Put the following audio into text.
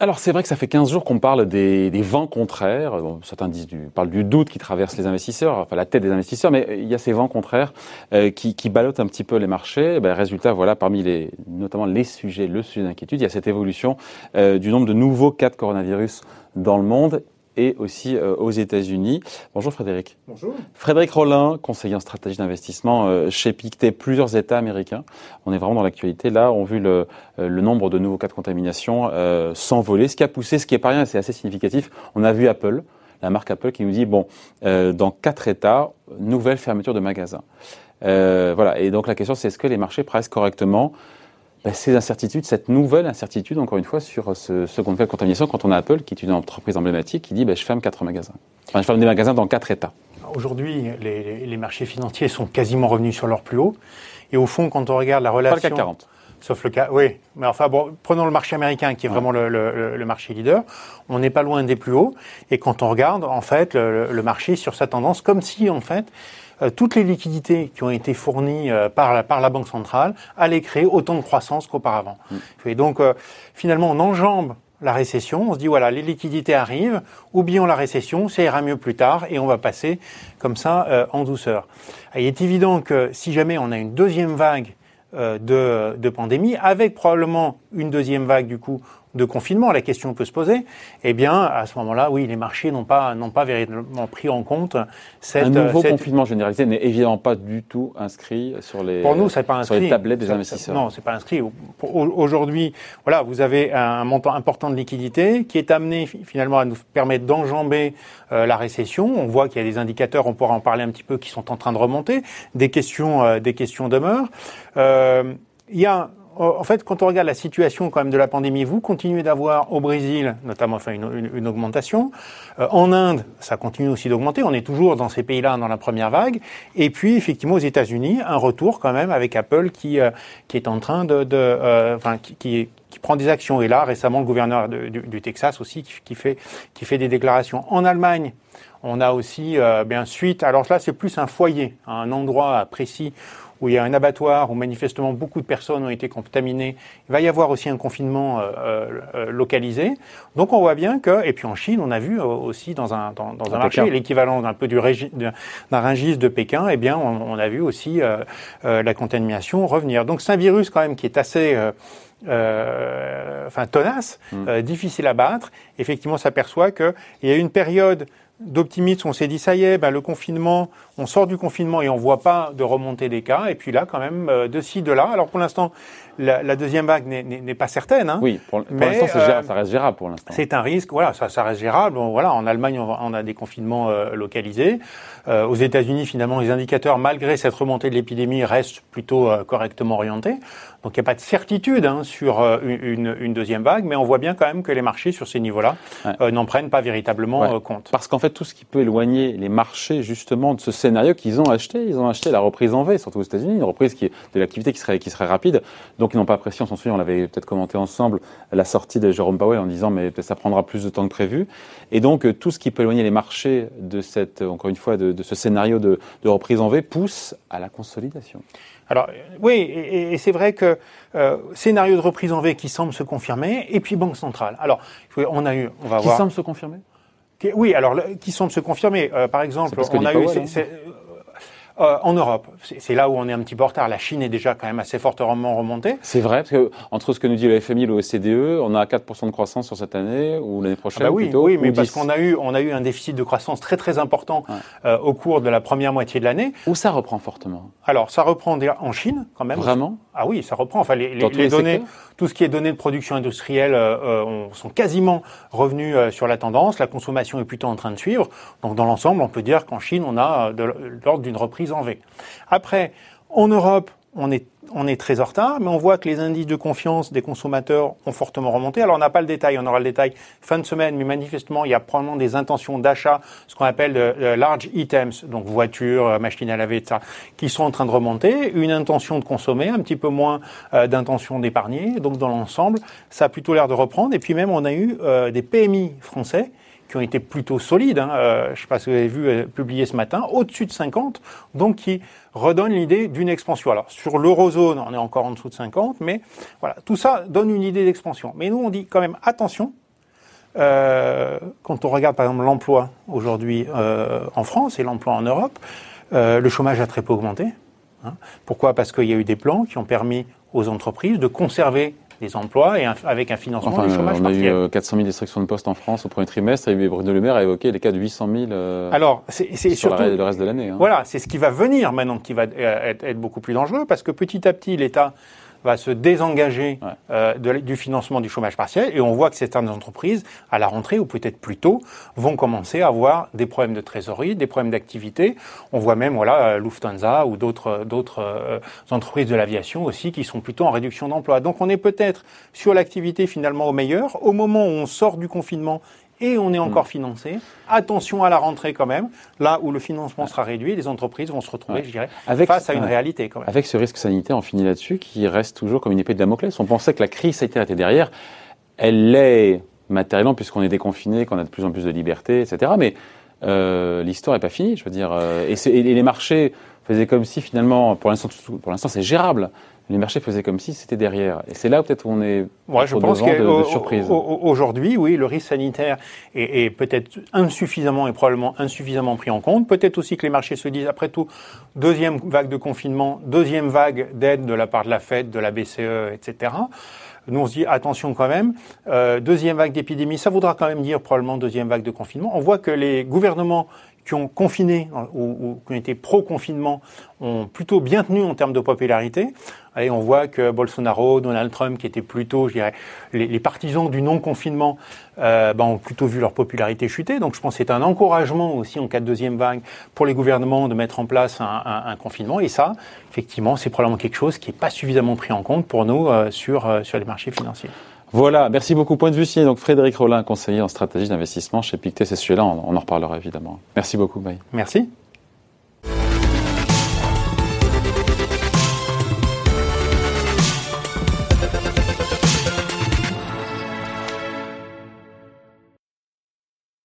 Alors c'est vrai que ça fait 15 jours qu'on parle des, vents contraires. certains disent du, parlent du doute qui traverse les investisseurs, enfin la tête des investisseurs, mais il y a ces vents contraires euh, qui, qui ballottent un petit peu les marchés. Ben, résultat, voilà, parmi les, notamment les sujets, le sujet d'inquiétude, il y a cette évolution euh, du nombre de nouveaux cas de coronavirus dans le monde et aussi euh, aux États-Unis. Bonjour Frédéric. Bonjour. Frédéric Rollin, conseiller en stratégie d'investissement euh, chez Pictet, plusieurs États américains. On est vraiment dans l'actualité. Là, on a vu le, euh, le, nombre de nouveaux cas de contamination s'envoler, ce qui a poussé, ce qui est pas rien, c'est assez significatif. On a vu Apple, la marque Apple, qui nous dit bon, dans quatre États, nouvelle fermeture de magasins. voilà. Et donc la question, c'est est-ce que les marchés pressent correctement bah, ces incertitudes, cette nouvelle incertitude, encore une fois, sur ce, qu'on fait contamination, quand on a Apple, qui est une entreprise emblématique, qui dit bah, je ferme quatre magasins. Enfin, je ferme des magasins dans quatre États. Aujourd'hui, les, les, marchés financiers sont quasiment revenus sur leur plus haut. Et au fond, quand on regarde la relation. Pas le CAC 40. Sauf le cas, oui. Mais enfin, bon, prenons le marché américain, qui est vraiment le, le, le, marché leader. On n'est pas loin des plus hauts. Et quand on regarde, en fait, le, marché sur sa tendance, comme si, en fait, toutes les liquidités qui ont été fournies euh, par, la, par la Banque centrale allaient créer autant de croissance qu'auparavant. Mm. Et donc, euh, finalement, on enjambe la récession, on se dit voilà, les liquidités arrivent, oublions la récession, ça ira mieux plus tard et on va passer comme ça en douceur. il est évident que si jamais on a une deuxième vague de, de pandémie, avec probablement une deuxième vague du coup de confinement, la question peut se poser, eh bien, à ce moment-là, oui, les marchés n'ont pas, n'ont pas véritablement pris en compte cette... Un nouveau confinement généralisé n'est évidemment pas du tout inscrit sur les, Pour nous, pas inscrit. sur les tablettes des investisseurs. Non, c'est pas inscrit. Aujourd'hui, voilà, vous avez un montant important de liquidité qui est amené finalement à nous permettre d'enjamber euh, la récession. On voit qu'il y a des indicateurs, on pourra en parler un petit peu, qui sont en train de remonter. Des questions, euh, des questions demeurent. Euh, il y a en fait, quand on regarde la situation quand même de la pandémie, vous continuez d'avoir au Brésil, notamment, enfin, une, une, augmentation. Euh, en Inde, ça continue aussi d'augmenter. On est toujours dans ces pays-là dans la première vague. Et puis, effectivement, aux États-Unis, un retour quand même avec Apple qui euh, qui est en train de, de euh, qui, qui, qui, prend des actions. Et là, récemment, le gouverneur du, du, Texas aussi qui, qui, fait qui fait des déclarations. En Allemagne, on a aussi bien suite. Alors là, c'est plus un foyer, un endroit précis où il y a un abattoir où manifestement beaucoup de personnes ont été contaminées. Il va y avoir aussi un confinement euh, euh, localisé. Donc on voit bien que, et puis en Chine, on a vu euh, aussi dans un, dans, dans un marché, l'équivalent d'un peu du d'un Rungis de Pékin, eh bien on, on a vu aussi la contamination revenir. Donc c'est un virus quand même qui est assez... Euh, enfin tenace, mm. difficile à battre. Effectivement, on s'aperçoit qu'il y a une période d'optimisme, on s'est dit ça y est, ben, le confinement, on sort du confinement et on voit pas de remontée des cas. Et puis là, quand même, euh, de ci, de là. Alors pour l'instant, la, la, deuxième vague n'est pas certaine. Hein, oui, pour, pour l'instant, euh, ça reste gérable pour l'instant. C'est un risque, voilà, ça, ça reste gérable. Bon, voilà, en Allemagne, on, a des confinements euh, localisés. Euh, aux États-Unis, finalement, les indicateurs, malgré cette remontée de l'épidémie, restent plutôt correctement orientés. Donc il n'y a pas de certitude hein, sur une, une, deuxième vague, mais on voit bien quand même que les marchés sur ces niveaux-là n'en prennent pas véritablement compte. Parce qu'en fait, tout ce qui peut éloigner les marchés justement de ce scénario qu'ils ont acheté, ils ont acheté la reprise en V, surtout aux États-Unis, une reprise qui est de l'activité qui serait qui serait rapide. Donc ils n'ont pas apprécié, on s'en souvient, on l'avait peut-être commenté ensemble, la sortie de Jérôme Powell en disant mais ça prendra plus de temps que prévu. Et donc euh, tout ce qui peut éloigner les marchés de cette, encore une fois, de, ce scénario de, reprise en V pousse à la consolidation. Alors oui, et, c'est vrai que euh, scénario de reprise en V qui semble se confirmer, et puis Banque centrale. Alors on a eu, on va qui voir. Qui semble se confirmer? Oui, alors qui semble se confirmer. Euh, par exemple, on a eu, euh, en Europe, c'est là où on est un petit peu en retard. La Chine est déjà quand même assez fortement remontée. C'est vrai, parce que entre ce que nous dit le FMI et l'OCDE, on a 4% de croissance sur cette année ou l'année prochaine ah bah oui, plutôt, Oui, mais parce qu'on a eu, on a eu un déficit de croissance très très important euh, au cours de la première moitié de l'année. Où ça reprend fortement Alors, ça reprend en Chine quand même. Vraiment? Ah oui, ça reprend. Enfin, les, les, données, tout ce qui est données de production industrielle euh, euh sont quasiment revenus sur la tendance. La consommation est plutôt en train de suivre. Donc, dans l'ensemble, on peut dire qu'en Chine, on a de l'ordre d'une reprise en V. Après, en Europe, on est, on est très en retard, mais on voit que les indices de confiance des consommateurs ont fortement remonté. Alors on n'a pas le détail, on aura le détail fin de semaine, mais manifestement il y a probablement des intentions d'achat, ce qu'on appelle de, large items, donc voitures, euh, machines à laver, etc., qui sont en train de remonter. Une intention de consommer, un petit peu moins euh, d'intention d'épargner. Donc dans l'ensemble, ça a plutôt l'air de reprendre. Et puis même on a eu euh, des PMI français qui ont été plutôt solides. Hein. Euh, je ne sais pas si vous avez vu euh, publié ce matin, au-dessus de 50, donc qui redonne l'idée d'une expansion. Alors sur l'eurozone, on est encore en dessous de 50, mais voilà, tout ça donne une idée d'expansion. Mais nous, on dit quand même attention. Euh, quand on regarde par exemple l'emploi aujourd'hui en France et l'emploi en Europe, le chômage a très peu augmenté. Hein. Pourquoi? Parce qu'il y a eu des plans qui ont permis aux entreprises de conserver des emplois et avec un financement enfin, du chômage on a partiel. eu 400 000 destructions de postes en France au premier trimestre et Bruno Le Maire a évoqué les cas de 800 000 euh, Alors, c'est c'est sur surtout le reste de l'année. hein. Voilà, c'est ce qui va venir maintenant qui va euh, être, être beaucoup plus dangereux parce que petit à petit, l'État va se désengager Ouais. euh, de- du financement du chômage partiel et on voit que certaines entreprises, à la rentrée ou peut-être plus tôt, vont commencer à avoir des problèmes de trésorerie, des problèmes d'activité. On voit même voilà euh, Lufthansa ou d'autres d'autres euh, entreprises de l'aviation aussi qui sont plutôt en réduction d'emploi. Donc on est peut-être sur l'activité finalement au meilleur au moment où on sort du confinement et on est encore financé. Attention à la rentrée quand même, là où le financement sera réduit, les entreprises vont se retrouver, Ouais. je dirais, Avec- face à une ouais. réalité quand même. Avec ce risque sanitaire, on finit là-dessus, qui reste toujours comme une épée de Damoclès. On pensait que la crise sanitaire était derrière. Elle l'est matériellement puisqu'on est déconfiné, qu'on a de plus en plus de liberté, etc. Mais euh, l'histoire n'est pas finie, je veux dire. euh, et les marchés faisaient comme si finalement, pour l'instant, pour l'instant, c'est gérable. Les marchés faisaient comme si c'était derrière. Et c'est là peut-être on est Moi, je pense devant de, de qu'aujourd'hui, surprise. aujourd'hui, oui, le risque sanitaire est, est peut-être insuffisamment et probablement insuffisamment pris en compte. Peut-être aussi que les marchés se disent, après tout, deuxième vague de confinement, deuxième vague d'aide de la part de la Fed, de la BCE, etc. Nous, on se dit attention quand même. Euh, deuxième vague d'épidémie, ça voudra quand même dire probablement deuxième vague de confinement. On voit que les gouvernements qui ont confiné ou, ou qui ont été pro-confinement ont plutôt bien tenu en termes de popularité. Et on voit que Bolsonaro, Donald Trump, qui étaient plutôt, je dirais, les, les partisans du non-confinement, euh, ben, ont plutôt vu leur popularité chuter. Donc je pense que c'est un encouragement aussi en cas de deuxième vague pour les gouvernements de mettre en place un, un- un confinement. Et ça, effectivement, c'est probablement quelque chose qui n'est pas suffisamment pris en compte pour nous euh, sur, euh, sur les marchés financiers. Voilà, merci beaucoup. Point de vue signé donc Frédéric Rollin, conseiller en stratégie d'investissement chez Pictet. C'est celui-là, on, en reparlera évidemment. Merci beaucoup, bye. Merci.